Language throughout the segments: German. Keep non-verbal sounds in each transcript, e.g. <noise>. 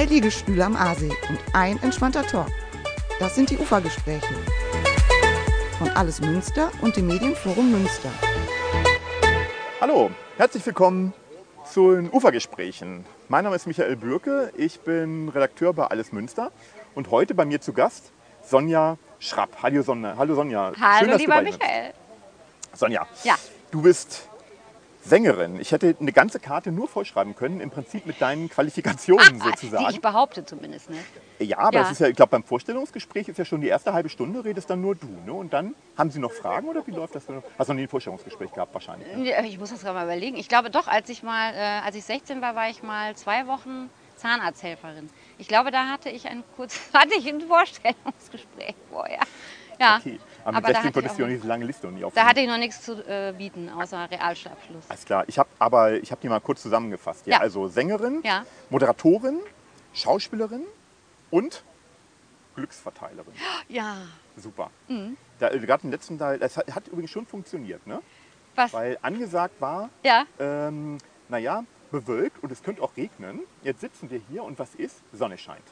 zwei Liegestühle am Aasee und ein entspannter Talk. Das sind die Ufergespräche von Alles Münster und dem Medienforum Münster. Hallo, herzlich willkommen zu den Ufergesprächen. Mein Name ist Michael Bürke, ich bin Redakteur bei Alles Münster und heute bei mir zu Gast Sonja Schrapp. Hallo Sonja. Hallo Sonja. Hallo Schön, dass du lieber bist. Michael. Sonja, Ja. du bist Sängerin. Ich hätte eine ganze Karte nur vollschreiben können, im Prinzip mit deinen Qualifikationen Ah, Die sozusagen. ich behaupte zumindest. Ne? Ja, aber Ja. das ist ja, ich glaube, beim Vorstellungsgespräch ist ja schon die erste halbe Stunde, redest dann nur du. Ne? Und dann haben sie noch Fragen oder wie läuft das? Hast du noch nie ein Vorstellungsgespräch gehabt wahrscheinlich? Ne? Ich muss das gerade mal überlegen. Ich glaube doch, als ich mal, äh, als ich 16 war, war ich mal zwei Wochen Zahnarzthelferin. Ich glaube, da hatte ich ein kurz, <laughs> hatte ich ein Vorstellungsgespräch vorher. Ja. Okay, aber mit Aber da 16 hatte ich konntest auch du ja noch- nicht so lange Liste und nie auf Da hatte ich noch nichts zu äh, bieten, außer Realschulabschluss. Alles klar, ich habe aber ich habe die mal kurz zusammengefasst. Ja, Ja. Also Sängerin, Ja. Moderatorin, Schauspielerin und Glücksverteilerin. <gasps> Ja. Super. Mhm. Da, Gerade im letzten Teil, das hat, hat übrigens schon funktioniert, ne? Was? Weil angesagt war, Ja. ähm, naja, bewölkt und es könnte auch regnen. Jetzt sitzen wir hier und was ist? Sonne scheint.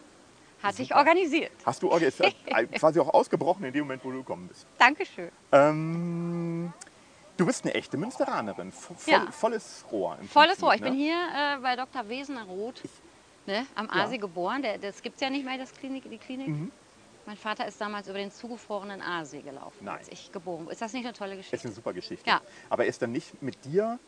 Hatte ich Super. organisiert. Hast du ja <laughs> quasi auch ausgebrochen in dem Moment, wo du gekommen bist. Dankeschön. Ähm, du bist eine echte Münsteranerin. Vo- Voll, Ja. Volles Rohr. im Volles Prinzip, Rohr. Ich ne? bin hier äh, bei Dr. Wesener Roth ne, am Ja. Aasee geboren. Der, das gibt es ja nicht mehr, das Klinik, die Klinik. Mhm. Mein Vater ist damals über den zugefrorenen Aasee gelaufen, Nein. als ich geboren bin. Ist das nicht eine tolle Das ist Geschichte? eine super Geschichte. Ja. Aber er ist dann nicht mit dir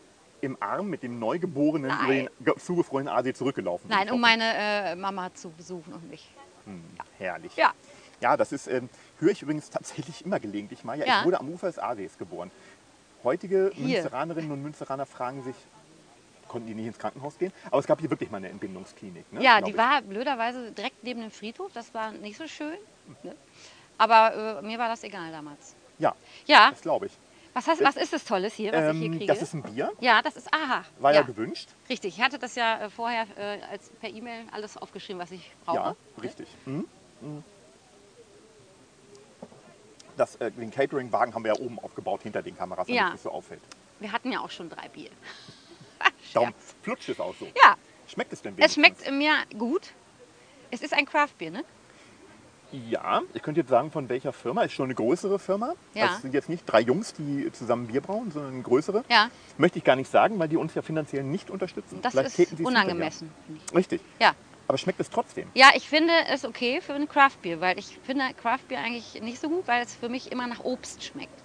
im Arm, mit dem Neugeborenen Nein. über den ge- zugefrorenen Aasee zurückgelaufen. Nein, um meine äh, Mama zu besuchen und mich. Hm, herrlich. Ja. Ja, das ist, ähm, höre ich übrigens tatsächlich immer gelegentlich mal. Ja, Ja. ich wurde am Ufer des Aasees geboren. Heutige Hier. Münsteranerinnen und Münsteraner fragen sich, konnten die nicht ins Krankenhaus gehen? Aber es gab hier wirklich mal eine Entbindungsklinik. Ne? ja, die ich. war blöderweise direkt neben dem Friedhof. Das war nicht so schön. Ne? Aber äh, mir war das egal damals. Ja, Ja, das glaube ich. Was, hast, was ist das Tolles hier, was ich hier Ähm, kriege? das ist ein Bier, ja, das ist, aha. war ja, ja gewünscht. Richtig, ich hatte das ja äh, vorher äh, als per E-Mail alles aufgeschrieben, was ich brauche. Ja, richtig. Mhm. Mhm. Das, äh, den Catering-Wagen haben wir ja oben aufgebaut hinter den Kameras, damit Ja. es nicht so auffällt. Wir hatten ja auch schon drei Bier. <laughs> Darum flutscht es auch so. Ja, Schmeckt es denn es wenigstens? schmeckt mir gut. Es ist ein Craftbier, ne? Ja, ich könnte jetzt sagen, von welcher Firma. Ist schon eine größere Firma. Ja. Also es sind jetzt nicht drei Jungs, die zusammen Bier brauen, sondern eine größere. Ja, Möchte ich gar nicht sagen, weil die uns ja finanziell nicht unterstützen. das Vielleicht ist unangemessen. Richtig. ich. Ja. Aber schmeckt es trotzdem? ja, ich finde es okay für ein Craftbier, weil ich finde Craftbier eigentlich nicht so gut, weil es für mich immer nach Obst schmeckt.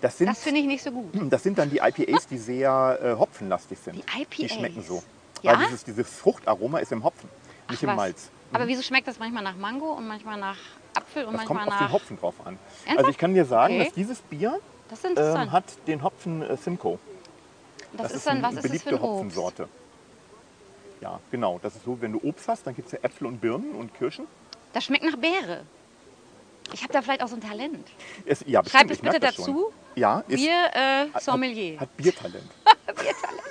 Das sind, Das finde ich nicht so gut. <clears throat> das sind dann die IPAs, die sehr äh, hopfenlastig sind. Die IPAs? Die schmecken so. Ja? Weil dieses, dieses Fruchtaroma ist im Hopfen, nicht im was. Malz. Aber wieso schmeckt das manchmal nach Mango und manchmal nach Apfel und Das kommt manchmal auf den nach... Hopfen drauf an. Ernsthaft? Also ich kann dir sagen, Okay. dass dieses Bier Das ähm, hat den Hopfen äh, Simcoe. das, ist dann, was eine ist das beliebte für ein Obst? Hopfensorte. Ja, genau. Das ist so, wenn du Obst hast, dann gibt es ja Äpfel und Birnen und Kirschen. Das schmeckt nach Beere. Ich habe da vielleicht auch so ein Talent. Es, ja, Schreib es bitte das dazu. Ja, ist, Bier äh, hat- Sommelier. Hat Biertalent. <laughs> Biertalent.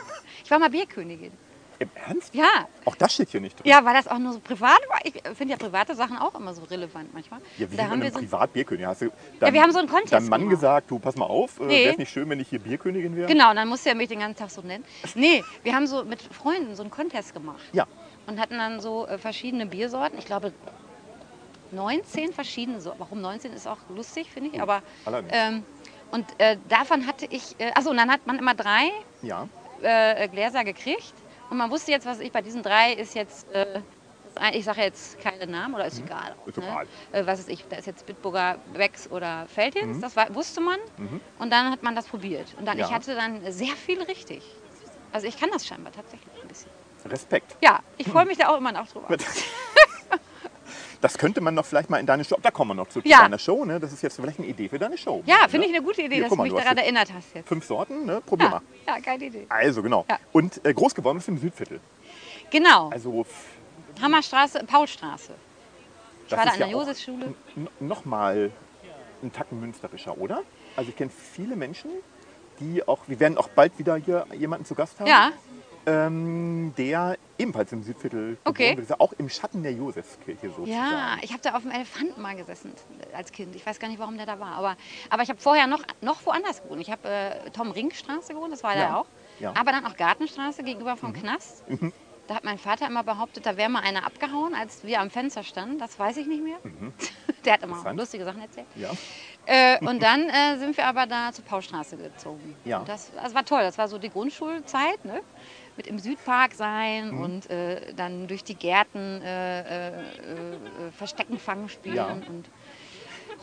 Ich war mal Bierkönigin. Im Ernst? Ja. Auch das steht hier nicht drin. Ja, weil das auch nur so privat war. Ich finde ja private Sachen auch immer so relevant manchmal. Ja, wie da haben wir so, Privatbierkönig? Hast du Ja, wir haben so einen Contest Deinem Mann gemacht. gesagt, du pass mal auf, äh, Nee. wäre es nicht schön, wenn ich hier Bierkönigin wäre? genau, dann musste er mich den ganzen Tag so nennen. Nee, wir haben so mit Freunden so einen Contest gemacht. Ja. Und hatten dann so äh, verschiedene Biersorten. Ich glaube, 19 verschiedene Sorten. Warum 19 ist auch lustig, finde ich. Aber, allerdings. ähm, und äh, davon hatte ich, äh, achso, und dann hat man immer drei Ja. äh, Gläser gekriegt. Und man wusste jetzt, was ich bei diesen drei ist jetzt, äh, ich sage jetzt keine Namen oder ist egal. Mhm. Ist ne? egal. Äh, was ist ich, da ist jetzt Bitburger, Becks oder Feldhins, Mhm. das war, wusste man. Und dann hat man das probiert. Und dann, Ja. ich hatte dann sehr viel richtig. Also ich kann das scheinbar tatsächlich ein bisschen. Respekt. Ja, ich freue mich da auch immer noch drüber. <laughs> <laughs> Das könnte man noch vielleicht mal in deine Show, da kommen wir noch zu, Ja. deiner Show, ne? Das ist jetzt vielleicht eine Idee für deine Show. Ja, ne? finde ich eine gute Idee, Hier, dass du mal, mich du hast daran erinnert hast jetzt. Fünf Sorten, ne? Probier Ja, mal. ja, geile Idee. Also genau. Ja. Und äh, groß geworden bist du im Südviertel. Genau, Also Hammerstraße, Paulstraße. Ich Das war da ist an der n- nochmal ein Tacken münsterischer, oder? Also ich kenne viele Menschen, die auch, wir werden auch bald wieder hier jemanden zu Gast haben, Ja, ähm, der ebenfalls im Südviertel Okay. geboren ist, auch im Schatten der Josefskirche sozusagen. Ja, ich habe da auf dem Elefanten mal gesessen äh, als Kind. Ich weiß gar nicht, warum der da war. Aber, aber ich habe vorher noch, noch woanders gewohnt. Ich habe äh, Tom Ring Straße gewohnt, das war Ja, da auch. ja. Aber dann auch Gartenstraße gegenüber vom Knast. Da hat mein Vater immer behauptet, da wäre mal einer abgehauen, als wir am Fenster standen. Das weiß ich nicht mehr. <laughs> Der hat immer Mhm. Lustige Sachen erzählt. Ja. Äh, und <laughs> dann äh, sind wir aber da zur Paustraße gezogen. Ja. Und das, das war toll. Das war so die Grundschulzeit, ne? Mit im Südpark sein Mhm. und äh, dann durch die Gärten äh, äh, äh, Verstecken fangen spielen Ja. und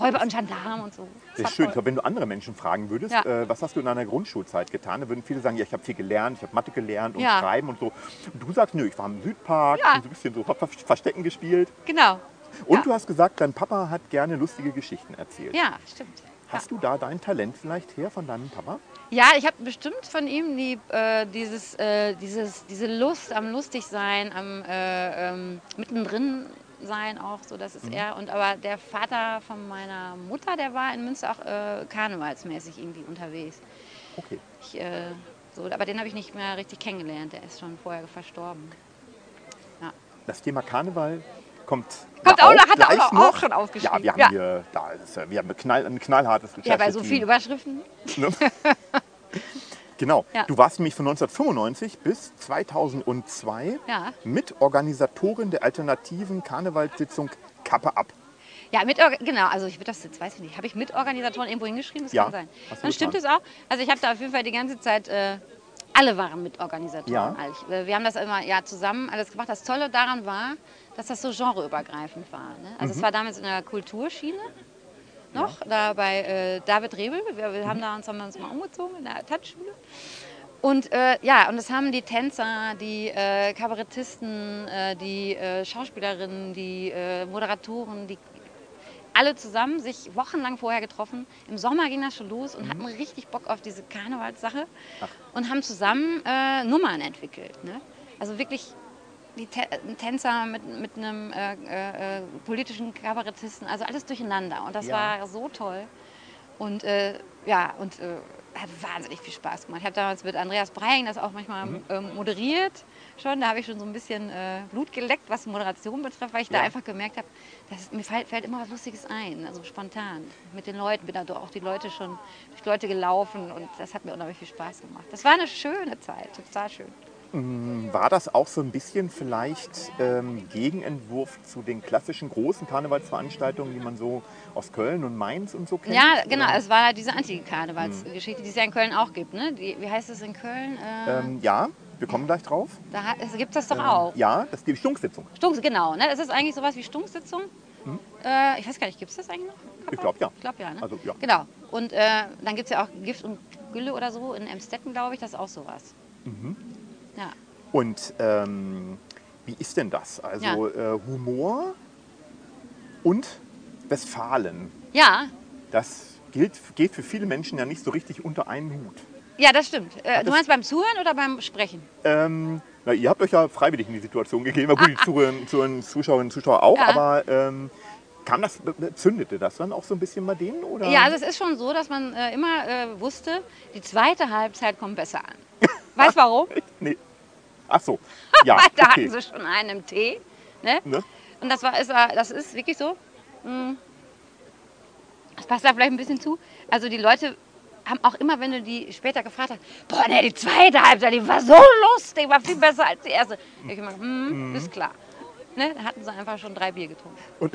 Räuber und Gendarmen und so. Das ist schön. Toll. wenn du andere Menschen fragen würdest, Ja. äh, was hast du in deiner Grundschulzeit getan, dann würden viele sagen, ja, ich habe viel gelernt, ich habe Mathe gelernt und Ja. Schreiben und so. Und du sagst, nö, ich war im Südpark, Ja. und so ein bisschen so Ver- Verstecken gespielt. Genau. Und du hast gesagt, dein Papa hat gerne lustige Geschichten erzählt. Ja, stimmt. Hast du da dein Talent vielleicht her von deinem Papa? Ja, ich habe bestimmt von ihm die, äh, dieses, äh, dieses, diese Lust am Lustigsein, am äh, ähm, mittendrin sein auch, so das ist er. Und aber der Vater von meiner Mutter, der war in Münster auch äh, karnevalsmäßig irgendwie unterwegs. Okay. Ich, äh, so, aber den habe ich nicht mehr richtig kennengelernt. Der ist schon vorher verstorben. Das Thema Karneval kommt, Kommt auch noch- hat er auch noch- auch schon Ja, aufgeschrieben. wir haben Ja. hier, da ist, wir haben ein, knall, ein knallhartes Ja, bei so vielen Überschriften. Ne? <laughs> genau. Ja. Du warst nämlich von 1995 bis 2002 Ja. Mitorganisatorin der alternativen Karnevalssitzung Kappe ab. Ja, mit, genau, also ich das jetzt weiß ich nicht. Habe ich Mitorganisatoren irgendwo hingeschrieben? Das Ja, kann sein. Dann stimmt es auch. Also ich habe da auf jeden Fall die ganze Zeit, äh, alle waren Mitorganisatoren. Ja. eigentlich. Wir haben das immer ja, zusammen alles gemacht. Das Tolle daran war, dass das so genreübergreifend war. Ne? Also Mhm. es war damals in der Kulturschiene noch, da bei äh, David Rebel. Wir, wir haben Mhm. da uns, haben uns mal umgezogen in der Tanzschule. Und äh, ja, und das haben die Tänzer, die äh, Kabarettisten, äh, die äh, Schauspielerinnen, die äh, Moderatoren, die alle zusammen sich wochenlang vorher getroffen. Im Sommer ging das schon los und hatten richtig Bock auf diese Karnevalssache und haben zusammen äh, Nummern entwickelt. Ne? Also wirklich die ein Tänzer mit, mit einem äh, äh, äh, politischen Kabarettisten, also alles durcheinander. Und das Ja. war so toll. Und äh, ja, und äh, hat wahnsinnig viel Spaß gemacht. Ich habe damals mit Andreas Breying das auch manchmal Mhm. ähm, moderiert schon. Da habe ich schon so ein bisschen äh, Blut geleckt, was Moderation betrifft, weil ich da Ja. einfach gemerkt habe, dass mir fällt, fällt immer was Lustiges ein, also spontan. Mit den Leuten bin da auch die Leute schon durch Leute gelaufen und das hat mir unheimlich viel Spaß gemacht. Das war eine schöne Zeit, total schön. War das auch so ein bisschen vielleicht ähm, Gegenentwurf zu den klassischen großen Karnevalsveranstaltungen, die man so aus Köln und Mainz und so kennt? Ja, genau. Oder? Es war diese Anti-Karnevalsgeschichte, die es ja in Köln auch gibt. Ne? Die, wie heißt es in Köln? Äh, Ähm, ja, wir kommen gleich drauf. da gibt es das doch auch. Ja, das ist die Stunksitzung. Stunk, genau. Ne? Es ist eigentlich sowas wie Stunksitzung. Äh, ich weiß gar nicht, gibt es das eigentlich noch? Hm? Ich glaube ja. Ich glaube ja, ne? Also, ja. Genau. Und äh, dann gibt es ja auch Gift und Gülle oder so in Emstetten, glaube ich. Das ist auch sowas. Mhm. Ja. Und ähm, wie ist denn das? Also äh, Humor und Westfalen. Ja, Das gilt, geht für viele Menschen ja nicht so richtig unter einen Hut. Ja, das stimmt. Äh, das- du meinst beim Zuhören oder beim Sprechen? Ähm, na, ihr habt euch ja freiwillig in die Situation gegeben. Na gut, die Zuhörerinnen, Zuhörerinnen, Zuschauerinnen und Zuschauer auch, Ja. aber ähm, kam das, zündete das dann auch so ein bisschen bei denen? Oder? Ja, also es ist schon so, dass man äh, immer äh, wusste, die zweite Halbzeit kommt besser an. <laughs> Weißt warum? <laughs> Nee. Ach so. <laughs> Ja, da okay. hatten sie schon einen im Tee. Ne? Ne? Und das, war, ist, äh, das ist wirklich so. mm, Das passt da vielleicht ein bisschen zu. Also die Leute haben auch immer, wenn du die später gefragt hast, boah, ne, die zweite Halbzeit, die war so lustig, war viel besser als die erste. Ich immer, hm, ist klar. Ne? Da hatten sie einfach schon drei Bier getrunken. Und,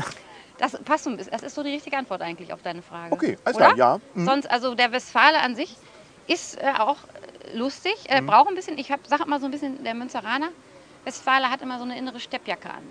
Das passt so ein bisschen. Das ist so die richtige Antwort eigentlich auf deine Frage. Okay, alles klar, ja. Mhm. Sonst, also der Westfale an sich ist äh, auch äh, lustig. Mhm. Er braucht ein bisschen, ich sage immer so ein bisschen, der Münzeraner, Westfale hat immer so eine innere Steppjacke an.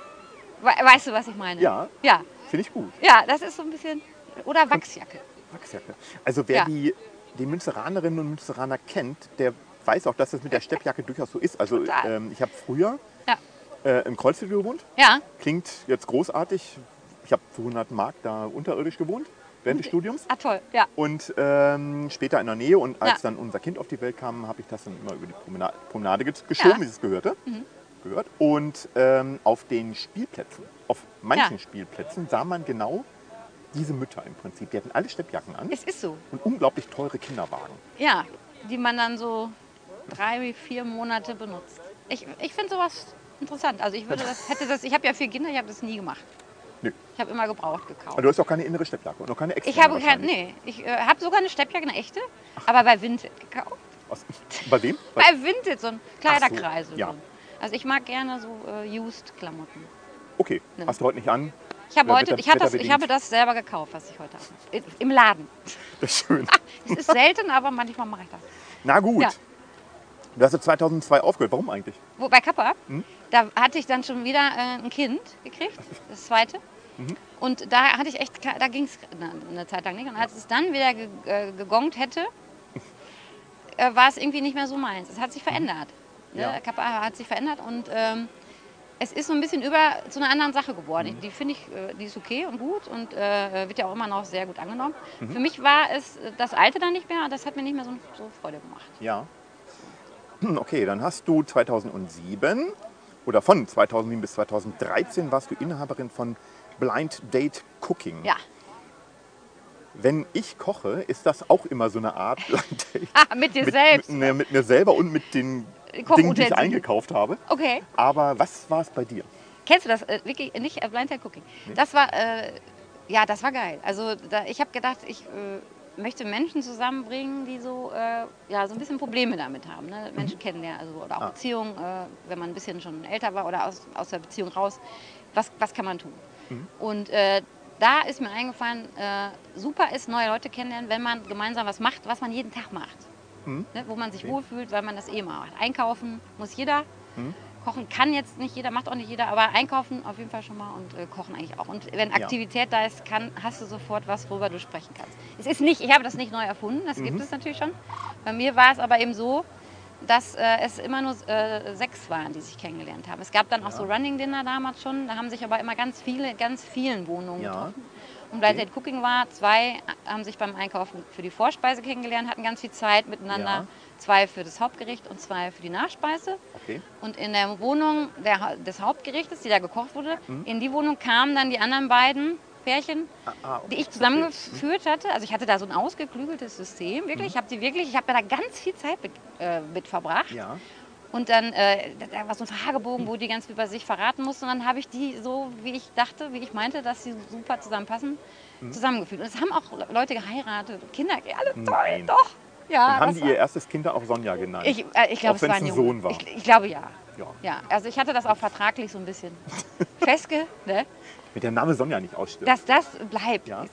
<laughs> We weißt du, was ich meine? Ja. Ja, Finde ich gut. ja, das ist so ein bisschen, oder Wachsjacke. Wachsjacke. Also wer Ja. die, die Münsteranerinnen und Münsteraner kennt, der weiß auch, dass das mit der Steppjacke durchaus so ist. Also ähm, ich habe früher Ja, äh, im Kreuzviertel gewohnt. ja, Klingt jetzt großartig. Ich habe für 100 Mark da unterirdisch gewohnt während des Studiums. ah toll, ja. Und ähm, später in der Nähe und als Ja. dann unser Kind auf die Welt kam, habe ich das dann immer über die Promenade, Promenade ge- geschoben, Ja. Mhm. wie es gehörte. Gehört. Und ähm, auf den Spielplätzen, auf manchen. Spielplätzen sah man genau diese Mütter im Prinzip. Die hatten alle Steppjacken an Es ist so. und unglaublich teure Kinderwagen. Ja, die man dann so drei, vier Monate benutzt. Ich, ich finde sowas interessant. Also ich würde das, hätte das, ich habe ja vier Kinder, ich habe das nie gemacht. Nö. Ich habe immer gebraucht gekauft. Aber du hast auch keine innere Steppjacke und auch keine extra. Ich habe kein, nee, ich äh, habe sogar eine Steppjacke, eine echte, aber bei Vinted gekauft. Aus, bei wem? Bei, <laughs> Bei Vinted, so ein Kleiderkreis. ja. So. Also ich mag gerne so äh, Used-Klamotten. Okay, Ne. hast du heute nicht an? Ich habe heute, ich, hatte das, ich habe das selber gekauft, was ich heute habe. Im Laden. <laughs> Das ist schön. Es ist selten, aber manchmal mache ich das. Na gut. Ja. Du hast ja 2002 aufgehört. Warum eigentlich? Wo, bei Kappa, Hm? da hatte ich dann schon wieder äh, ein Kind gekriegt, das zweite. Mhm. Und da hatte ich echt, da ging es eine Zeit lang nicht. Und als es dann wieder ge, äh, gegongt hätte, äh, war es irgendwie nicht mehr so meins. Es hat sich verändert. Ne? Ja. Kappa hat sich verändert und ähm, es ist so ein bisschen über zu einer anderen Sache geworden. Mhm. Die finde ich, äh, die ist okay und gut und äh, wird ja auch immer noch sehr gut angenommen. Mhm. Für mich war es das Alte dann nicht mehr, das hat mir nicht mehr so, so Freude gemacht. Ja. <clears throat> Okay, dann hast du 2007 oder von 2007 bis 2013 warst du Inhaberin von Blind Date Cooking. Ja, Wenn ich koche, ist das auch immer so eine Art <laughs> Blind Date. ah, mit dir mit, selbst. Mit, mir- mit mir selber und mit den Dingen, die ich eingekauft habe. Okay. Aber was war es bei dir? Kennst du das? Äh, wirklich nicht äh, Blind Date Cooking. Das war, äh, ja, das war geil. Also da, ich habe gedacht, ich äh, möchte Menschen zusammenbringen, die so, äh, ja, so ein bisschen Probleme damit haben. Ne? Menschen kennenlernen, also, oder auch Ah. Beziehungen, äh, wenn man ein bisschen schon älter war oder aus, aus der Beziehung raus. Was, was kann man tun? Und äh, da ist mir eingefallen, äh, super ist, neue Leute kennenlernen, wenn man gemeinsam was macht, was man jeden Tag macht. Ne? Wo man sich Okay. wohlfühlt, weil man das eh macht. Einkaufen muss jeder. Kochen kann jetzt nicht jeder, macht auch nicht jeder, aber einkaufen auf jeden Fall schon mal und äh, kochen eigentlich auch. Und wenn Aktivität da ist, kann, hast du sofort was, worüber du sprechen kannst. Es ist nicht, ich habe das nicht neu erfunden, das gibt es natürlich schon. Bei mir war es aber eben so, dass äh, es immer nur äh, sechs waren, die sich kennengelernt haben. Es gab dann auch so Running Dinner damals schon, da haben sich aber immer ganz viele, ganz vielen Wohnungen Ja. getroffen. Und Blind Okay. Date Cooking war, zwei haben sich beim Einkaufen für die Vorspeise kennengelernt, hatten ganz viel Zeit miteinander. Ja. Zwei für das Hauptgericht und zwei für die Nachspeise. Okay. Und in der Wohnung der, des Hauptgerichtes, die da gekocht wurde, Mhm. in die Wohnung kamen dann die anderen beiden Pärchen, Ah, ah, okay. die ich Okay. zusammengeführt hatte. Also ich hatte da so ein ausgeklügeltes System, wirklich. Mhm. Ich habe die wirklich, ich habe da ganz viel Zeit mit, äh, mit verbracht. Ja. Und dann, äh, da- war so ein Fragebogen, wo die ganz über sich verraten mussten. Und dann habe ich die so, wie ich dachte, wie ich meinte, dass sie super zusammenpassen, Mhm. zusammengeführt. Und es haben auch Le- Leute geheiratet, Kinder, alle toll, Nein. doch. Ja, Und haben die ihr erstes Kind auch Sonja genannt? ich, äh, ich glaube, es war ein ein. Sohn war. Ich, ich glaube ja. Ja. Ja, also ich hatte das auch vertraglich so ein bisschen <laughs> festge, ne? Mit der Name Sonja nicht ausstimmt. dass das bleibt. Ja.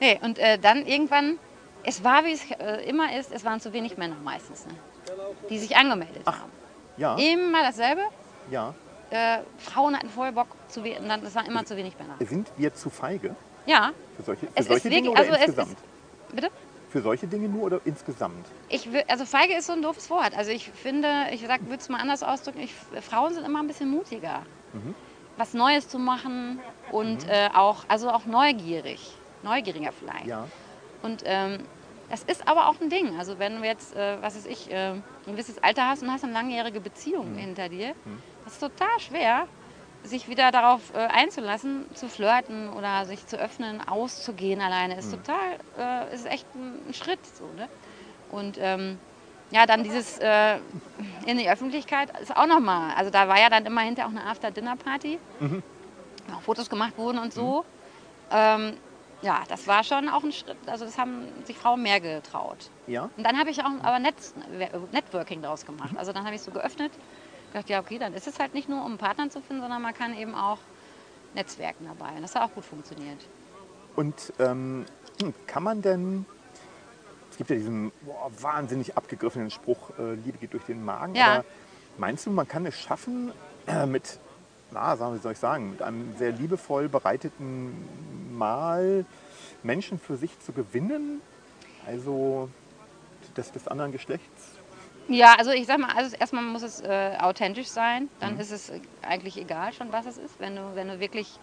Nee, und äh, dann irgendwann, es war wie es äh, immer ist, es waren zu wenig Männer meistens, ne? die sich angemeldet haben. Ja, Immer dasselbe. ja. Äh, Frauen hatten voll Bock, zu dann, es waren immer zu wenig Männer. Sind wir zu feige Ja, für solche, für es solche Dinge wirklich, oder also es insgesamt? ist, bitte? Für solche Dinge nur oder insgesamt? Ich also feige ist so ein doofes Wort. Also ich finde, ich würde es mal anders ausdrücken, ich, Frauen sind immer ein bisschen mutiger, was Neues zu machen und äh, auch, also auch neugierig, neugieriger vielleicht. Ja. Und ähm, das ist aber auch ein Ding. Also wenn du jetzt, äh, was weiß ich, äh, ein gewisses Alter hast und hast eine langjährige Beziehung Mhm. hinter dir, das ist total schwer, sich wieder darauf äh, einzulassen, zu flirten oder sich zu öffnen, auszugehen alleine. Ist Mhm. total, äh, ist echt ein, Schritt so, ne? Und ähm, ja, dann dieses äh, in die Öffentlichkeit ist auch nochmal. Also da war ja dann immer hinterher auch eine After-Dinner-Party, Mhm. wo auch Fotos gemacht wurden und so. Ähm, ja, das war schon auch ein Schritt. Also das haben sich Frauen mehr getraut. Ja? Und dann habe ich auch aber Netz, Networking daraus gemacht. Also dann habe ich so geöffnet, gedacht, ja okay, dann ist es halt nicht nur, um einen Partner zu finden, sondern man kann eben auch Netzwerken dabei. Und das hat auch gut funktioniert. Und ähm, hm, kann man denn, es gibt ja diesen boah, wahnsinnig abgegriffenen Spruch, äh, Liebe geht durch den Magen, Ja. aber meinst du, man kann es schaffen, äh, mit, na, sagen, wie soll ich sagen, mit einem sehr liebevoll bereiteten Mahl Menschen für sich zu gewinnen? Also des, des anderen Geschlechts? Ja, also ich sag mal, also erstmal muss es äh, authentisch sein. Dann ist es äh, eigentlich egal schon, was es ist. Wenn du, wenn du wirklich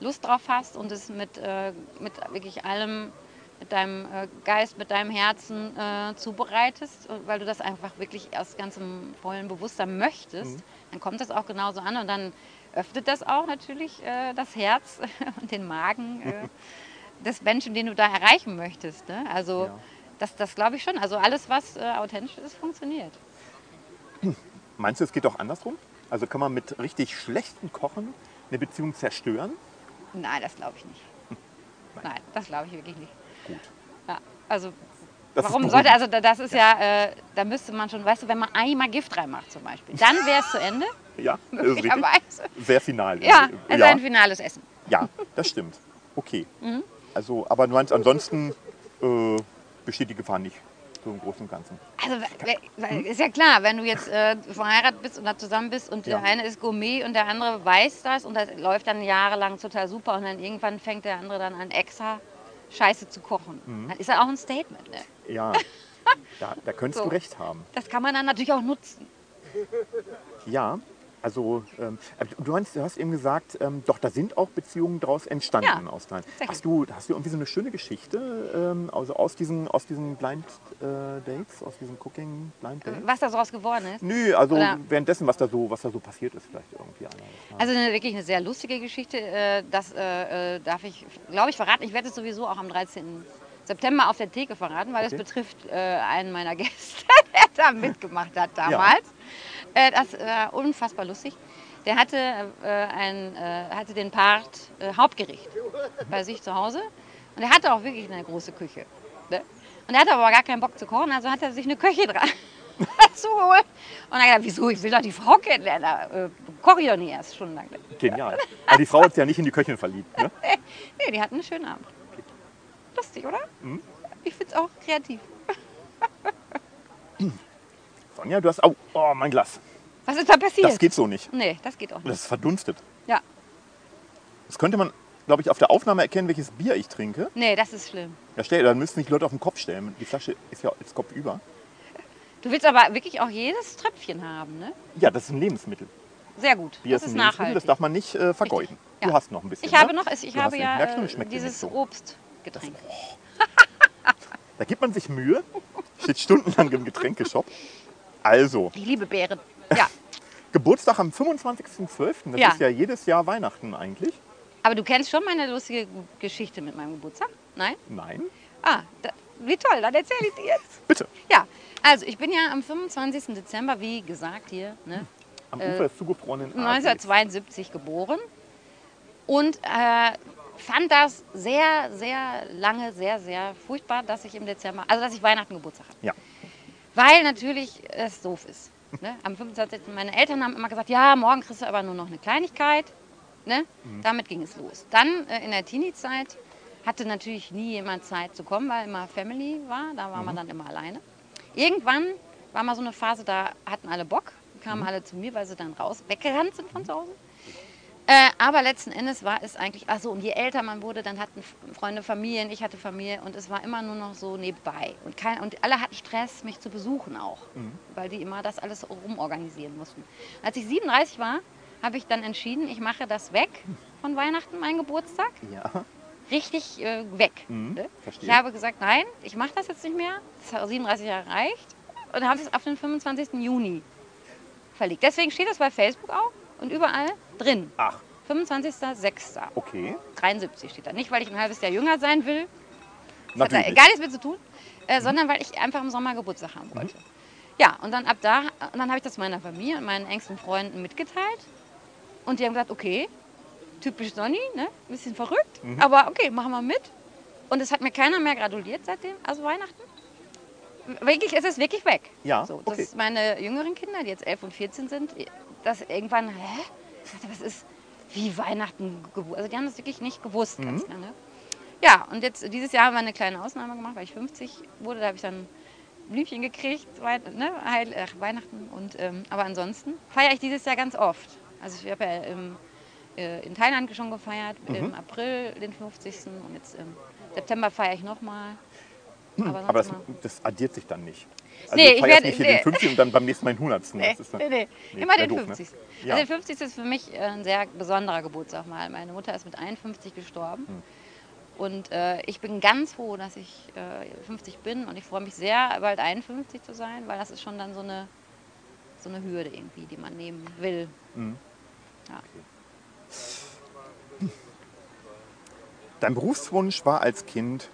Lust drauf hast und es mit, äh, mit wirklich allem, mit deinem äh, Geist, mit deinem Herzen äh, zubereitest, und weil du das einfach wirklich aus ganzem vollen Bewusstsein möchtest, dann kommt das auch genauso an und dann öffnet das auch natürlich äh, das Herz <laughs> und den Magen äh, <laughs> des Menschen, den du da erreichen möchtest. Ne? Also Ja. das, das glaube ich schon. Also alles, was äh, authentisch ist, funktioniert. <clears throat> Meinst du, es geht auch andersrum? Also kann man mit richtig schlechten Kochen eine Beziehung zerstören? Nein, das glaube ich nicht. <laughs> Nein, das glaube ich wirklich nicht. Gut. Ja, also Das warum sollte, also da- das ist ja, äh, da müsste man schon, weißt du, wenn man einmal Gift reinmacht zum Beispiel, dann wäre es zu Ende. <laughs> Ja, möglicherweise. Sehr final. Ja, also ja. ein finales Essen. ja, das stimmt. Okay. Mhm. Also, aber ansonsten äh, besteht die Gefahr nicht, so im Großen und Ganzen. Also we- ist ja klar, wenn du jetzt äh, verheiratet bist und da zusammen bist und Ja. der eine ist Gourmet und der andere weiß das und das läuft dann jahrelang total super und dann irgendwann fängt der andere dann an extra Scheiße zu kochen. Mhm. Dann ist ja auch ein Statement. Ne? Ja, <laughs> da, da könntest So. du recht haben. Das kann man dann natürlich auch nutzen. Ja, also ähm, aber du, hast, du hast eben gesagt, ähm, doch, da sind auch Beziehungen daraus entstanden Ja, aus deinen. Hast du, hast du irgendwie so eine schöne Geschichte, ähm, also aus diesen, aus diesen Blind äh, Dates, aus diesen Cooking Blind Dates? Was da draus geworden ist. Nö, also Oder- währenddessen, was da so, was da so passiert ist, vielleicht irgendwie einer. Also eine, wirklich eine sehr lustige Geschichte. Äh, das äh, äh, darf ich, glaube ich, verraten. Ich werde es sowieso auch am 13. September auf der Theke verraten, weil es Okay. betrifft äh, einen meiner <laughs> Gäste, der da mitgemacht hat damals. Äh, das war unfassbar lustig. Der hatte, äh, ein, äh, hatte den Part äh, Hauptgericht bei sich zu Hause. Und er hatte auch wirklich eine große Küche. Ne? Und er hatte aber gar keinen Bock zu kochen, also hat er sich eine Köchin dran <laughs> zugeholt. Und dann hat er gesagt, wieso, ich will doch die Frau kennenlernen. Da, äh, koche ich doch nie erst stundenlang. Genial. Aber die Frau hat sich ja nicht in die Köchin verliebt. Ne? <laughs> Nee, die hatten einen schönen Abend. Lustig, oder? Mhm. Ich finde es auch kreativ. <clears throat> Sonja, du hast. Oh, oh, mein Glas. Was ist da passiert? Das geht so nicht. Nee, das geht auch nicht. Das ist verdunstet. Ja. Das könnte man, glaube ich, auf der Aufnahme erkennen, welches Bier ich trinke. Nee, das ist schlimm. Ja, stell, dann müssen sich Leute auf den Kopf stellen. Die Flasche ist ja jetzt kopfüber. Du willst aber wirklich auch jedes Tröpfchen haben, ne? Ja, das ist ein Lebensmittel. Sehr gut. Bier das ist ist nachhaltig. das darf man nicht äh, vergeuden. Ja. Du hast noch ein bisschen. ich habe ne? noch, ich habe ja du, äh, das dieses so. Obstgetränk. <laughs> Da gibt man sich Mühe, steht stundenlang im Getränkeshop. <laughs> Also, Ich liebe Beeren. Ja, <laughs> Geburtstag am 25.12. Das Ja. ist ja jedes Jahr Weihnachten eigentlich. aber du kennst schon meine lustige Geschichte mit meinem Geburtstag? Nein? Nein, Ah, da, wie toll, dann erzähle ich dir jetzt. bitte. Ja, also ich bin ja am 25. Dezember, wie gesagt, hier, ne? Am Äh, Ufer des zugefrorenen Aassees. 1972 geboren und äh, fand das sehr, sehr lange, sehr, sehr furchtbar, dass ich im Dezember, also dass ich Weihnachten Geburtstag habe. Ja. Weil natürlich es doof ist. Ne? Am 25. Meine Eltern haben immer gesagt, ja, morgen kriegst du aber nur noch eine Kleinigkeit. Ne? Damit ging es los. Dann äh, in der Teenie-Zeit hatte natürlich nie jemand Zeit zu kommen, weil immer Family war. Da war man dann immer alleine. Irgendwann war mal so eine Phase, da hatten alle Bock, kamen alle zu mir, weil sie dann raus weggerannt sind von zu Hause. Äh, aber letzten Endes war es eigentlich, ach so, und je älter man wurde, dann hatten Freunde Familien, ich hatte Familie und es war immer nur noch so nebenbei. Und, kein, und alle hatten Stress, mich zu besuchen auch, weil die immer das alles rumorganisieren mussten. Als ich 37 war, habe ich dann entschieden, ich mache das weg von Weihnachten, mein Geburtstag, Ja. richtig äh, weg. Mhm, ne? Ich habe gesagt, nein, ich mache das jetzt nicht mehr, das hat 37 Jahre reicht und habe es auf den 25. Juni verlegt. Deswegen steht das bei Facebook auch und überall drin. Ach, 25.06. okay. 73 steht da. Nicht, weil ich ein halbes Jahr jünger sein will, das hat da Natürlich. gar nichts mit zu tun, äh, sondern weil ich einfach im Sommer Geburtstag haben wollte. Ja, und dann ab da, und dann habe ich das meiner Familie und meinen engsten Freunden mitgeteilt. Und die haben gesagt, okay, typisch Sonny, ne? Ein bisschen verrückt, aber okay, machen wir mit. Und es hat mir keiner mehr gratuliert seitdem, also Weihnachten. Wirklich, es ist wirklich weg. Ja, so, das okay. ist meine jüngeren Kinder, die jetzt 11 und 14 sind, das irgendwann, hä? Ich dachte, was ist wie Weihnachten gewusst? Also die haben das wirklich nicht gewusst ganz Mhm. lange. Ja, und jetzt dieses Jahr haben wir eine kleine Ausnahme gemacht, weil ich 50 wurde. Da habe ich dann Blümchen gekriegt, ne, Heil, ach, Weihnachten. Und, ähm, aber ansonsten feiere ich dieses Jahr ganz oft. Also ich habe ja im, äh, in Thailand schon gefeiert, Mhm. im April den 50. Und jetzt im September feiere ich nochmal. Aber, sonst Aber das, das addiert sich dann nicht. Also Nee, ich werde- nicht hier nee. den 50. und dann beim nächsten Mal den 100. Nee, Das ist dann- nee, nee. Immer den doof, ne? 50. Ja. Also der 50. ist für mich äh, ein sehr besonderer Geburtstag mal. Meine Mutter ist mit 51 gestorben. Hm. Und äh, ich bin ganz froh, dass ich äh, 50 bin und ich freue mich sehr, bald 51 zu sein, weil das ist schon dann so eine, so eine Hürde irgendwie, die man nehmen will. Mhm. Ja. Dein Berufswunsch war als Kind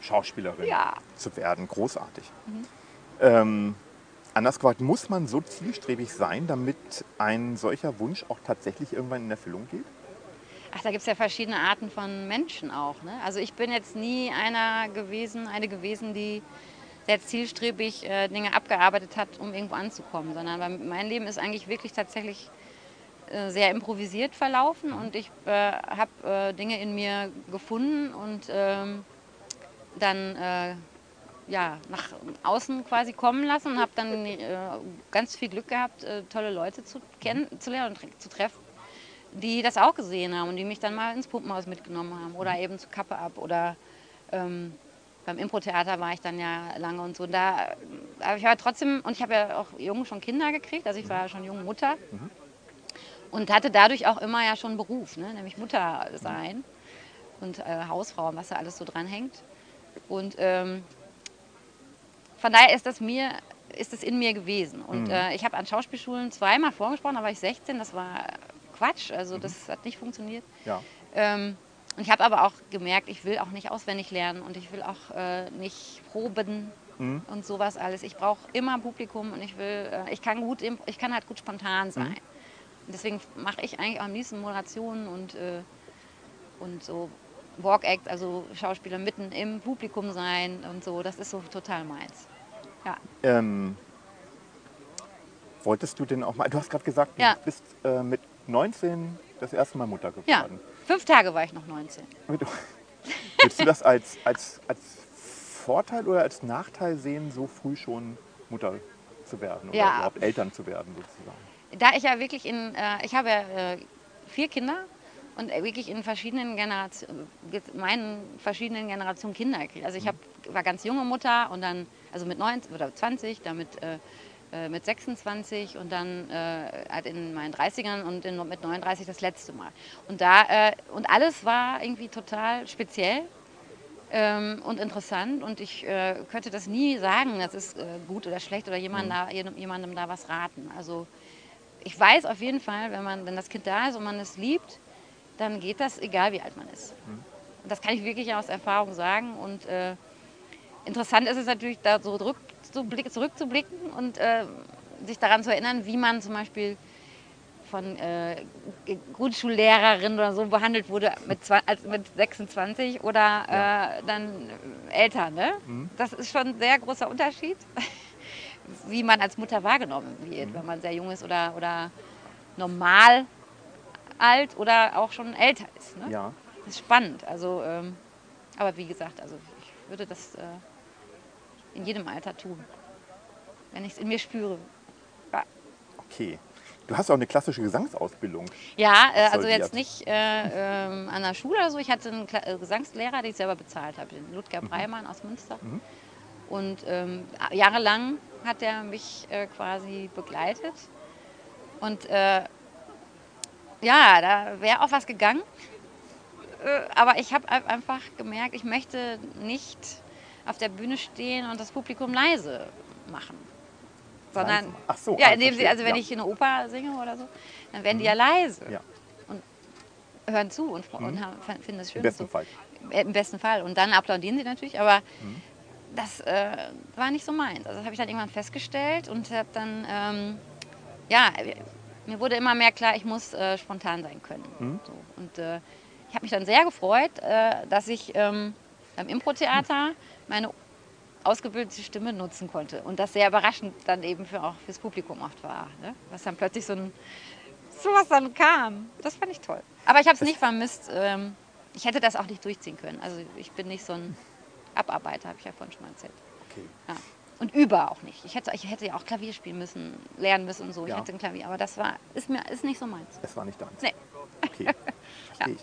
Schauspielerin Ja. zu werden. Großartig. Ähm, anders gefragt, muss man so zielstrebig sein, damit ein solcher Wunsch auch tatsächlich irgendwann in Erfüllung geht? Ach, da gibt es ja verschiedene Arten von Menschen auch. Ne? Also ich bin jetzt nie einer gewesen, eine gewesen, die sehr zielstrebig äh, Dinge abgearbeitet hat, um irgendwo anzukommen, sondern mein Leben ist eigentlich wirklich tatsächlich äh, sehr improvisiert verlaufen und ich äh, habe äh, Dinge in mir gefunden und ähm, dann äh, ja, nach außen quasi kommen lassen und habe dann äh, ganz viel Glück gehabt, äh, tolle Leute zu kennenzulernen und zu treffen, die das auch gesehen haben und die mich dann mal ins Puppenhaus mitgenommen haben oder eben zu Kappe ab oder ähm, beim Impro-Theater war ich dann ja lange und so. Da, aber ich war trotzdem, und ich habe ja auch jung schon Kinder gekriegt, also ich war ja schon junge Mutter Mhm. und hatte dadurch auch immer ja schon einen Beruf, ne? nämlich Mutter sein und äh, Hausfrau und was da alles so dran hängt. Und ähm, von daher ist das mir, ist es in mir gewesen. Und äh, ich habe an Schauspielschulen zweimal vorgesprochen, da war ich 16, das war Quatsch, also das hat nicht funktioniert. Ja. Ähm, und ich habe aber auch gemerkt, ich will auch nicht auswendig lernen und ich will auch äh, nicht proben Mhm. und sowas alles. Ich brauche immer Publikum und ich will, äh, ich kann gut, ich kann halt gut spontan sein. Und deswegen mache ich eigentlich auch am liebsten Moderationen und, äh, und so Walk Act, also Schauspieler mitten im Publikum sein und so. Das ist so total meins. Ja. Ähm, wolltest du denn auch mal, du hast gerade gesagt, du Ja. bist äh, mit 19 das erste Mal Mutter Ja, geworden. fünf Tage war ich noch 19. Würdest du das als, als, als Vorteil oder als Nachteil sehen, so früh schon Mutter zu werden oder Ja. überhaupt Eltern zu werden sozusagen? Da ich ja wirklich in, äh, ich habe ja äh, vier Kinder und wirklich in verschiedenen Generationen, meinen verschiedenen Generationen Kinder. Also ich hab, war ganz junge Mutter und dann, also mit 19 oder 20, dann mit, äh, äh, mit 26 und dann äh, halt in meinen 30ern und in, mit 39 das letzte Mal. Und da, äh, und alles war irgendwie total speziell ähm, und interessant und ich äh, könnte das nie sagen, das ist äh, gut oder schlecht oder jemand da, jedem- jemandem da was raten. Also ich weiß auf jeden Fall, wenn man, wenn das Kind da ist und man es liebt, dann geht das, egal wie alt man ist. Und das kann ich wirklich aus Erfahrung sagen. Und interessant ist es natürlich, da so zurück, so blick, zurückzublicken und äh, sich daran zu erinnern, wie man zum Beispiel von äh, Grundschullehrerin oder so behandelt wurde mit, zwei, als, mit 26 oder äh, dann älter. Ne? Das ist schon ein sehr großer Unterschied, <laughs> wie man als Mutter wahrgenommen wird, wenn man sehr jung ist oder, oder normal alt oder auch schon älter ist. Ne? Ja. Das ist spannend. Also, ähm, aber wie gesagt, also ich würde das äh, in jedem Alter tun, wenn ich es in mir spüre. Ja. Okay. Du hast auch eine klassische Gesangsausbildung. Ja, äh, also jetzt nicht äh, ähm, an der Schule oder so. Ich hatte einen Kla äh, Gesangslehrer, den ich selber bezahlt habe, den Ludger Breimann aus Münster. Und ähm, jahrelang hat er mich äh, quasi begleitet. Und äh, ja, da wäre auch was gegangen. Aber ich habe einfach gemerkt, ich möchte nicht auf der Bühne stehen und das Publikum leise machen. Sondern? Ach so, ja, ah, indem sie, also wenn Ja. ich eine Oper singe oder so, dann werden die ja leise Ja, hören zu und, und haben, finden es schön. im besten so. Fall. Äh, Im besten Fall. Und dann applaudieren sie natürlich, aber das äh, war nicht so meins. Also das habe ich dann irgendwann festgestellt und habe dann, ähm, ja, mir wurde immer mehr klar, ich muss äh, spontan sein können. So. Und äh, ich habe mich dann sehr gefreut, äh, dass ich ähm, beim Impro-Theater meine ausgebildete Stimme nutzen konnte. Und das sehr überraschend dann eben für, auch fürs Publikum oft war. Ne? Was dann plötzlich so ein sowas dann kam. Das fand ich toll. Aber ich habe es nicht vermisst. Ähm, ich hätte das auch nicht durchziehen können. Also ich bin nicht so ein Abarbeiter, habe ich ja vorhin schon mal erzählt. Okay. Ja. Und über auch nicht. Ich hätte, ich hätte ja auch Klavier spielen müssen, lernen müssen und so. Ich Ja. hatte ein Klavier, aber das war, ist, mir, ist nicht so meins. Das war nicht deins. Nee. Okay. <laughs> Ich.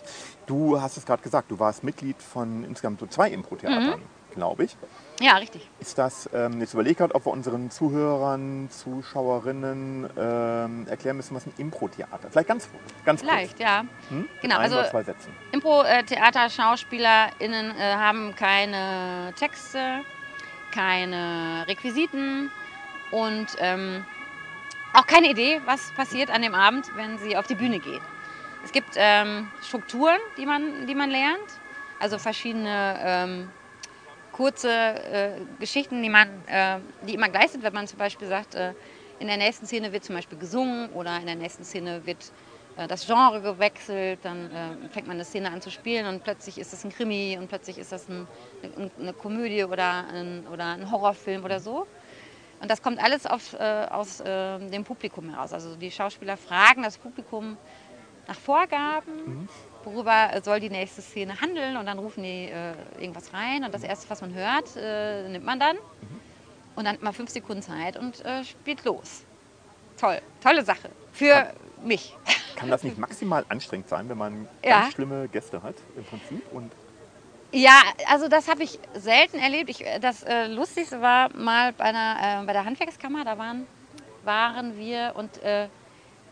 Du hast es gerade gesagt, du warst Mitglied von insgesamt so zwei Impro-Theatern, Mhm. Glaube ich. Ja, richtig. Ist das, ähm, jetzt überlege gerade, ob wir unseren Zuhörern, Zuschauerinnen ähm, erklären müssen, was ein Impro-Theater Vielleicht ganz, ganz Vielleicht, ja. Hm? Genau, also. Impro-Theater-SchauspielerInnen äh, haben keine Texte, keine Requisiten und ähm, auch keine Idee, was passiert an dem Abend, wenn sie auf die Bühne gehen. Es gibt ähm, Strukturen, die man, die man lernt, also verschiedene ähm, kurze äh, Geschichten, die, man, äh, die immer gleich sind, wenn man zum Beispiel sagt, äh, in der nächsten Szene wird zum Beispiel gesungen oder in der nächsten Szene wird äh, das Genre gewechselt, dann äh, fängt man eine Szene an zu spielen und plötzlich ist das ein Krimi und plötzlich ist das ein, eine, Komödie oder ein, oder ein Horrorfilm oder so. Und das kommt alles auf, äh, aus äh, dem Publikum heraus. Also die Schauspieler fragen das Publikum nach Vorgaben, worüber soll die nächste Szene handeln und dann rufen die äh, irgendwas rein und das erste, was man hört, äh, nimmt man dann. Und dann hat man fünf Sekunden Zeit und äh, spielt los. Toll, tolle Sache. Für mich. Kann das nicht maximal anstrengend sein, wenn man <laughs> Ja. ganz schlimme Gäste hat im Prinzip? Und Ja, also das habe ich selten erlebt. Ich, das äh, Lustigste war mal bei, einer, äh, bei der Handwerkskammer, da waren, waren wir und äh,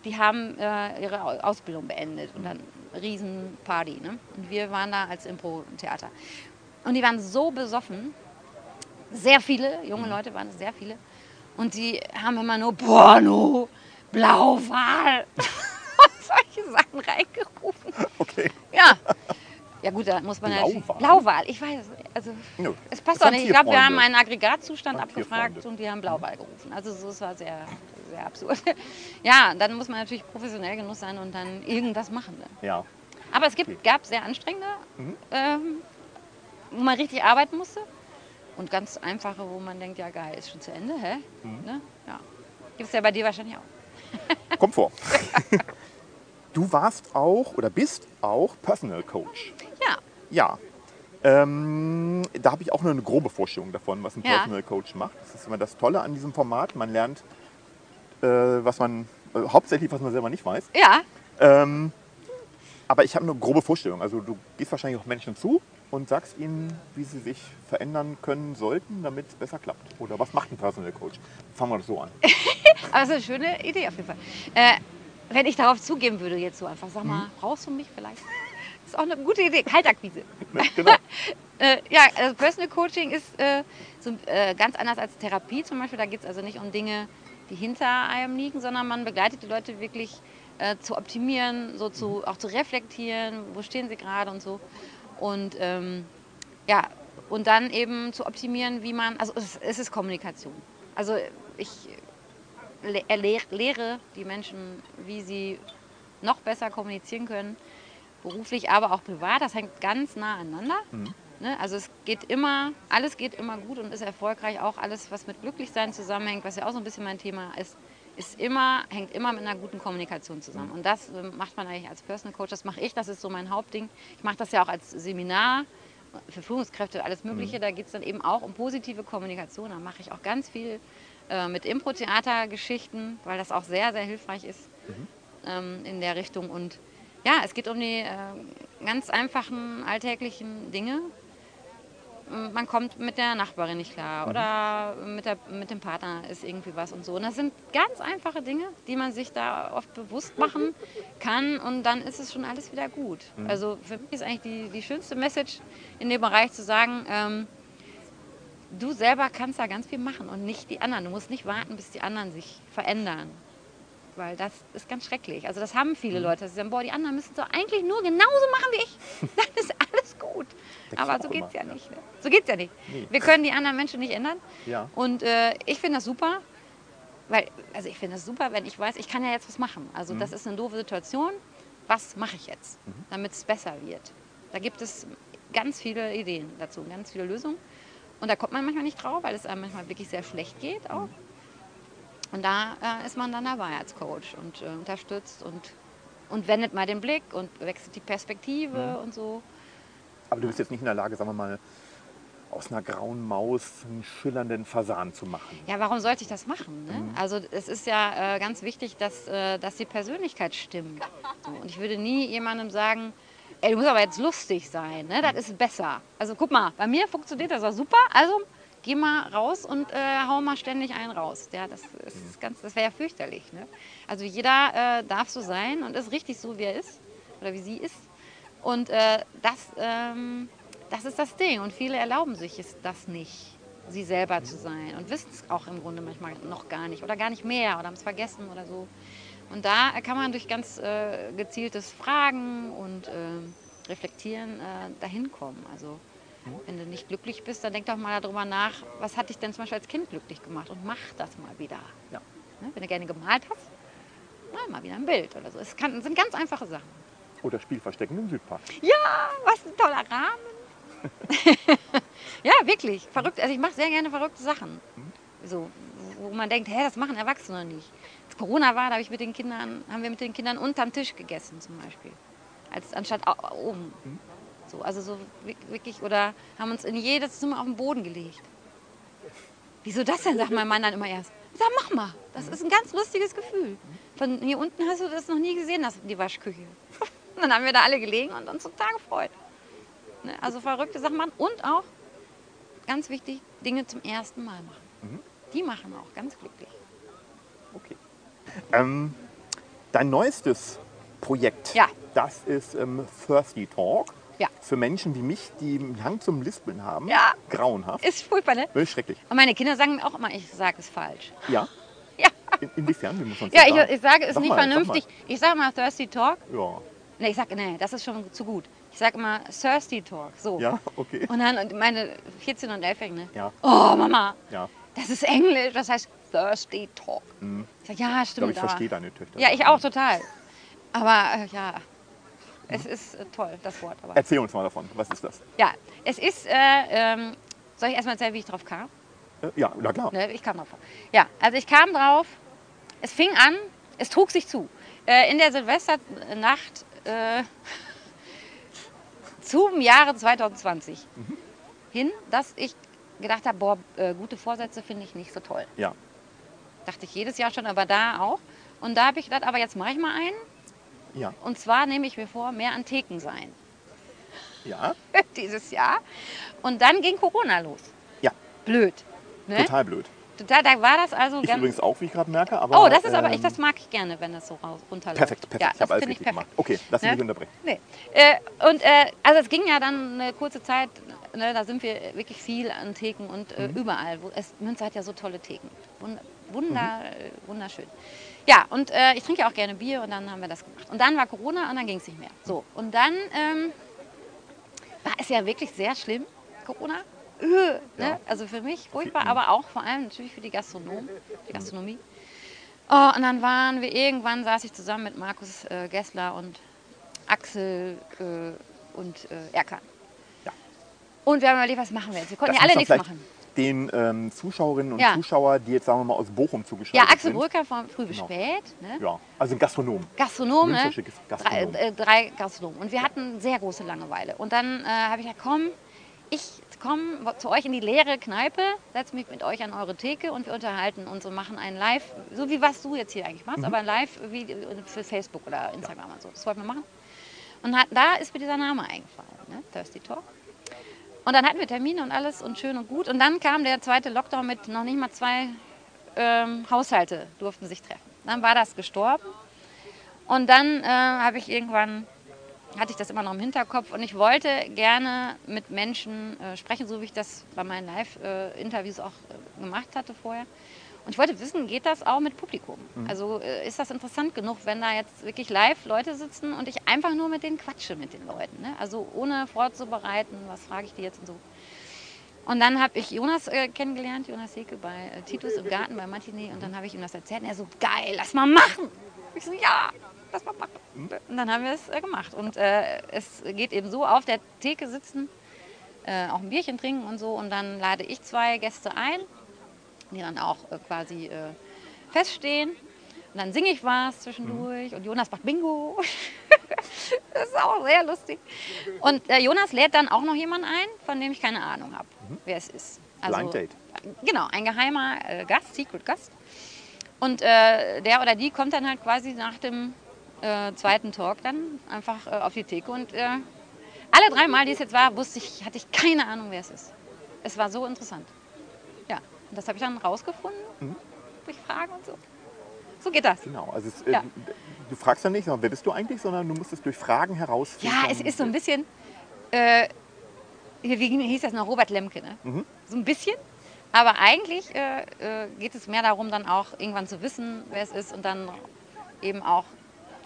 die haben äh, ihre Au- Ausbildung beendet und dann Riesenparty. Ne? Und wir waren da als Impro-Theater. Und die waren so besoffen, sehr viele, junge Leute waren es, sehr viele. Und die haben immer nur Porno, Blauwal <laughs> und solche Sachen reingerufen. okay. Ja. Ja gut, da muss man ja Blauwal? Blauwal, ich weiß. Also Nö. es passt doch nicht. Ich glaube, wir haben einen Aggregatzustand abgefragt und die haben Blauwal gerufen. Also so, es war sehr, sehr absurd. <laughs> Ja, dann muss man natürlich professionell genug sein und dann irgendwas machen. Ne? Ja. Aber es gibt, gab sehr anstrengende, Mhm. ähm, wo man richtig arbeiten musste. Und ganz einfache, wo man denkt, ja geil, ist schon zu Ende, hä? Mhm. Ne? Ja. Gibt es ja bei dir wahrscheinlich auch. <laughs> Kommt vor. <laughs> du warst auch oder bist auch Personal Coach. Ja, Ja. Ähm, da habe ich auch nur eine grobe Vorstellung davon, was ein Ja. Personal Coach macht. Das ist immer das Tolle an diesem Format. Man lernt, was man, äh, hauptsächlich, was man selber nicht weiß. ja, Ähm, aber ich habe eine grobe Vorstellung. Also du gehst wahrscheinlich auf Menschen zu und sagst ihnen, wie sie sich verändern können sollten, damit es besser klappt. Oder was macht ein Personal Coach? Fangen wir das so an. <laughs> Aber es ist eine schöne Idee auf jeden Fall. Äh, wenn ich darauf zugeben würde, jetzt so einfach, sag mal, brauchst du mich vielleicht? Das <laughs> ist auch eine gute Idee, Kaltakquise. genau. <laughs> Äh, ja, also Personal Coaching ist äh, so, äh, ganz anders als Therapie zum Beispiel. Da geht es also nicht um Dinge, die hinter einem liegen, sondern man begleitet die Leute wirklich äh, zu optimieren, so zu, auch zu reflektieren, wo stehen sie gerade und so. Und ähm, ja, und dann eben zu optimieren, wie man, also es, es ist Kommunikation. Also ich le erlehr- lehre die Menschen, wie sie noch besser kommunizieren können, beruflich, aber auch privat. Das hängt ganz nah aneinander. Ne? Also es geht immer, alles geht immer gut und ist erfolgreich. Auch alles, was mit Glücklichsein zusammenhängt, was ja auch so ein bisschen mein Thema ist, ist immer, hängt immer mit einer guten Kommunikation zusammen. Und das ähm, macht man eigentlich als Personal Coach. Das mache ich, das ist so mein Hauptding. Ich mache das ja auch als Seminar für Führungskräfte, alles Mögliche. Da geht es dann eben auch um positive Kommunikation. Da mache ich auch ganz viel äh, mit Impro-Theater-Geschichten, weil das auch sehr, sehr hilfreich ist ähm, in der Richtung. Und ja, es geht um die äh, ganz einfachen alltäglichen Dinge. Man kommt mit der Nachbarin nicht klar oder mit, der, mit dem Partner ist irgendwie was und so. Und das sind ganz einfache Dinge, die man sich da oft bewusst machen kann und dann ist es schon alles wieder gut. Also für mich ist eigentlich die, die schönste Message in dem Bereich zu sagen, ähm, du selber kannst da ganz viel machen und nicht die anderen. Du musst nicht warten, bis die anderen sich verändern. Weil das ist ganz schrecklich. Also das haben viele Leute. dass Sie sagen, boah, die anderen müssen es doch eigentlich nur genauso machen wie ich. <laughs> Dann ist alles gut. Denke ich Aber so geht es ja nicht. Ne? So geht es ja nicht. Nee. Wir können die anderen Menschen nicht ändern. Ja. Und äh, ich finde das super. Weil, also ich finde das super, wenn ich weiß, ich kann ja jetzt was machen. Also Mhm. das ist eine doofe Situation. Was mache ich jetzt, damit es besser wird? Da gibt es ganz viele Ideen dazu, ganz viele Lösungen. Und da kommt man manchmal nicht drauf, weil es einem manchmal wirklich sehr schlecht geht auch. Und da äh, ist man dann dabei als Coach und äh, unterstützt und, und wendet mal den Blick und wechselt die Perspektive und so. Aber du bist jetzt nicht in der Lage, sagen wir mal, aus einer grauen Maus einen schillernden Fasan zu machen. Ja, warum sollte ich das machen? Ne? Also es ist ja äh, ganz wichtig, dass, äh, dass die Persönlichkeit stimmt. So, und ich würde nie jemandem sagen, ey, du musst aber jetzt lustig sein, ne? das ist besser. Also guck mal, bei mir funktioniert das auch super, also geh mal raus und äh, hau mal ständig einen raus. Ja, das ist ganz, das wäre ja fürchterlich. Ne? Also jeder äh, darf so sein und ist richtig so, wie er ist oder wie sie ist. Und äh, das, ähm, das ist das Ding. Und viele erlauben sich es das nicht, sie selber zu sein. Und wissen es auch im Grunde manchmal noch gar nicht oder gar nicht mehr oder haben es vergessen oder so. Und da kann man durch ganz äh, gezieltes Fragen und ähm, Reflektieren äh, dahin kommen. Also wenn du nicht glücklich bist, dann denk doch mal darüber nach, was hat dich denn zum Beispiel als Kind glücklich gemacht und mach das mal wieder. Ja. Ne? Wenn du gerne gemalt hast, mal, mal wieder ein Bild oder so. Es kann, sind ganz einfache Sachen. Oder Spielverstecken im Südpark. Ja, was ein toller Rahmen. <laughs> ja, wirklich. Verrückt. Also ich mache sehr gerne verrückte Sachen. So, wo man denkt, hä, das machen Erwachsene nicht. Als Corona war, da habe ich mit den Kindern, haben wir mit den Kindern unterm Tisch gegessen zum Beispiel. Als, anstatt oben. So, also so wi- wirklich, oder haben uns in jedes Zimmer auf den Boden gelegt. Wieso das denn, sagt mein Mann dann immer erst. Sag, mach mal, das ist ein ganz lustiges Gefühl. Von hier unten hast du das noch nie gesehen, das, die Waschküche. <laughs> Und <laughs> dann haben wir da alle gelegen und uns total gefreut. Ne? Also verrückte Sachen machen und auch, ganz wichtig, Dinge zum ersten Mal machen. Die machen auch ganz glücklich. Okay. Ähm, dein neuestes Projekt, Ja. das ist ähm, Thirsty Talk. Ja. Für Menschen wie mich, die einen Hang zum Lispeln haben. Ja. Grauenhaft. Ist furchtbar, ne? Wirklich schrecklich. Und meine Kinder sagen mir auch immer, ich sage es falsch. Ja. <laughs> Ja, In, inwiefern? Wie muss man ja ich, ich sage es Sag nicht mal, sag vernünftig. Ich sage mal Thirsty Talk. Ja. Nee, ich sage, nee, das ist schon zu gut. Ich sage immer Thirsty Talk. So. Ja, okay. Und dann und meine 14 und 11 ne? Ja. Oh, Mama, Ja. das ist Englisch, das heißt Thirsty Talk. Ich sage, ja, Ich stimmt. glaube, ich aber- verstehe deine Töchter. Ja, ich auch total. Aber äh, ja, es ist äh, toll, das Wort. Aber. Erzähl uns mal davon. Was ist das? Ja, es ist, äh, ähm, soll ich erstmal erzählen, wie ich drauf kam? Äh, Ja, na klar. Ne, ich kam drauf. Ja, also ich kam drauf, es fing an, es trug sich zu. Äh, in der Silvesternacht äh, <laughs> zum Jahre 2020 hin, dass ich gedacht habe, boah, äh, gute Vorsätze finde ich nicht so toll. Ja. Dachte ich jedes Jahr schon, aber da auch. Und da habe ich gedacht, aber jetzt mache ich mal einen. Ja. Und zwar nehme ich mir vor, mehr an Theken sein Ja. <laughs> dieses Jahr. Und dann ging Corona los. Ja. Blöd. Ne? Total blöd. Total, da war das also Ich übrigens auch, wie ich gerade merke. Aber, Oh, das ist aber, ich, ähm, das mag ich gerne, wenn das so raus, runterläuft. Perfekt, perfekt. Ja, ich habe alles ich richtig perfekt. gemacht. Okay, lass mich Ne? nicht unterbrechen. Nee. Äh, und äh, also es ging ja dann eine kurze Zeit, ne, da sind wir wirklich viel an Theken und Mhm. äh, überall. Wo, es, Münster hat ja so tolle Theken. Wund- Wunder, Mhm. äh, wunderschön. Ja, und äh, ich trinke ja auch gerne Bier und dann haben wir das gemacht. Und dann war Corona und dann ging es nicht mehr. So, und dann ähm, war es ja wirklich sehr schlimm, Corona. Äh, ne? Also für mich furchtbar, aber auch vor allem natürlich für die Gastronomen, die Gastronomie. Oh, und dann waren wir irgendwann, saß ich zusammen mit Markus äh, Gessler und Axel äh, und äh, Erkan. Ja. Und wir haben überlegt, was machen wir jetzt? Wir konnten Das ja alle nichts machen. Den ähm, Zuschauerinnen und Ja. Zuschauer, die jetzt sagen wir mal aus Bochum zugeschaltet Ja, Axel sind. Brücker von früh bis Genau. spät. Ne? Ja, also ein Gastronom. Gastronom, ne? Münstersche Drei, Gastronom. äh, drei Gastronomen. Und wir hatten sehr große Langeweile. Und dann äh, habe ich gesagt, komm, ich komme zu euch in die leere Kneipe, setze mich mit euch an eure Theke und wir unterhalten uns und machen ein Live, so wie was du jetzt hier eigentlich Mhm. machst, aber ein Live wie für Facebook oder Instagram und so. Das wollten wir machen. Und hat, da ist mir dieser Name eingefallen, ne? Thirsty Talk. Und dann hatten wir Termine und alles und schön und gut. Und dann kam der zweite Lockdown mit noch nicht mal zwei ähm, Haushalte durften sich treffen. Dann war das gestorben. Und dann äh, habe ich irgendwann, hatte ich das immer noch im Hinterkopf und ich wollte gerne mit Menschen äh, sprechen, so wie ich das bei meinen Live-Interviews auch äh, gemacht hatte vorher. Und ich wollte wissen, geht das auch mit Publikum? Also äh, ist das interessant genug, wenn da jetzt wirklich live Leute sitzen und ich einfach nur mit denen quatsche mit den Leuten? Ne? Also ohne vorzubereiten, was frage ich die jetzt und so. Und dann habe ich Jonas äh, kennengelernt, Jonas Heke bei äh, Titus im Garten bei Martini. Und dann habe ich ihm das erzählt. Und er so, geil, lass mal machen. Ich so, ja, lass mal machen. Und dann haben wir es äh, gemacht. Und äh, es geht eben so, auf der Theke sitzen, äh, auch ein Bierchen trinken und so. Und dann lade ich zwei Gäste ein, die dann auch äh, quasi äh, feststehen. Und dann singe ich was zwischendurch und Jonas macht Bingo. <laughs> das ist auch sehr lustig. Und äh, Jonas lädt dann auch noch jemanden ein, von dem ich keine Ahnung habe, wer es ist. Also, Blind Date. Genau, ein geheimer Gast, Secret Gast. Und äh, der oder die kommt dann halt quasi nach dem äh, zweiten Talk dann einfach äh, auf die Theke. Und äh, alle drei Mal, die es jetzt war, wusste ich, hatte ich keine Ahnung, wer es ist. Es war so interessant. Ja, und das habe ich dann rausgefunden durch Fragen und so. So geht das. Genau. Also es, äh, Ja. du fragst ja nicht, sondern wer bist du eigentlich, sondern du musst es durch Fragen herausfinden. Ja, es ist so ein bisschen, äh, wie wie hieß das noch, Robert Lemke, ne? Mhm. So ein bisschen. Aber eigentlich äh, äh, geht es mehr darum, dann auch irgendwann zu wissen, wer es ist und dann eben auch,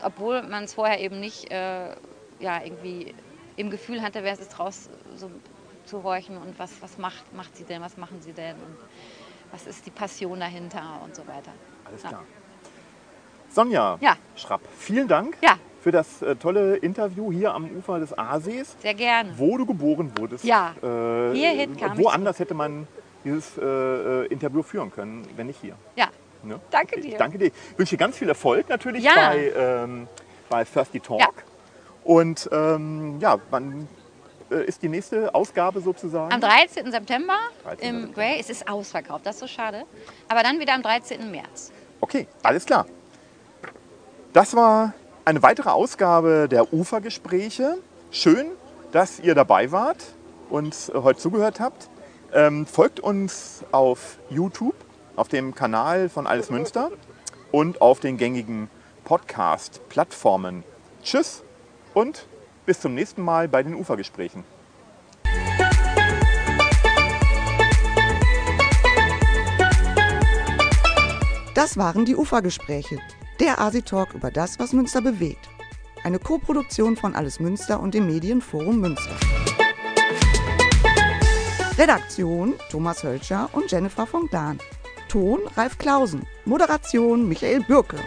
obwohl man es vorher eben nicht äh, ja, irgendwie im Gefühl hatte, wer es ist, raus so zu horchen und was, was macht, macht sie denn, was machen sie denn und was ist die Passion dahinter und so weiter. Alles Ja. klar. Sonja Ja. Schrapp, vielen Dank Ja. für das äh, tolle Interview hier am Ufer des Aasees, Sehr gerne. wo du geboren wurdest. Ja. Äh, Hierhin kam ich Woanders hätte man dieses äh, äh, Interview führen können, wenn nicht hier. Ja, Ne? Danke dir. Danke dir. Ich wünsche dir ganz viel Erfolg natürlich Ja. bei, ähm, bei Thirsty Talk. Ja. Und ähm, ja, wann äh, ist die nächste Ausgabe sozusagen? am 13. September 13. im. Grey. Es ist ausverkauft, das ist so schade. Aber dann wieder am 13. März. Okay, alles klar. Das war eine weitere Ausgabe der Ufergespräche. Schön, dass ihr dabei wart und heute zugehört habt. Ähm, folgt uns auf YouTube, auf dem Kanal von Alles Münster und auf den gängigen Podcast-Plattformen. Tschüss und bis zum nächsten Mal bei den Ufergesprächen. Das waren die Ufergespräche, der Asi-Talk über das, was Münster bewegt. Eine Koproduktion von Alles Münster und dem Medienforum Münster. Redaktion Thomas Hölscher und Jennifer von Dahn. Ton Ralf Klausen. Moderation Michael Bürke.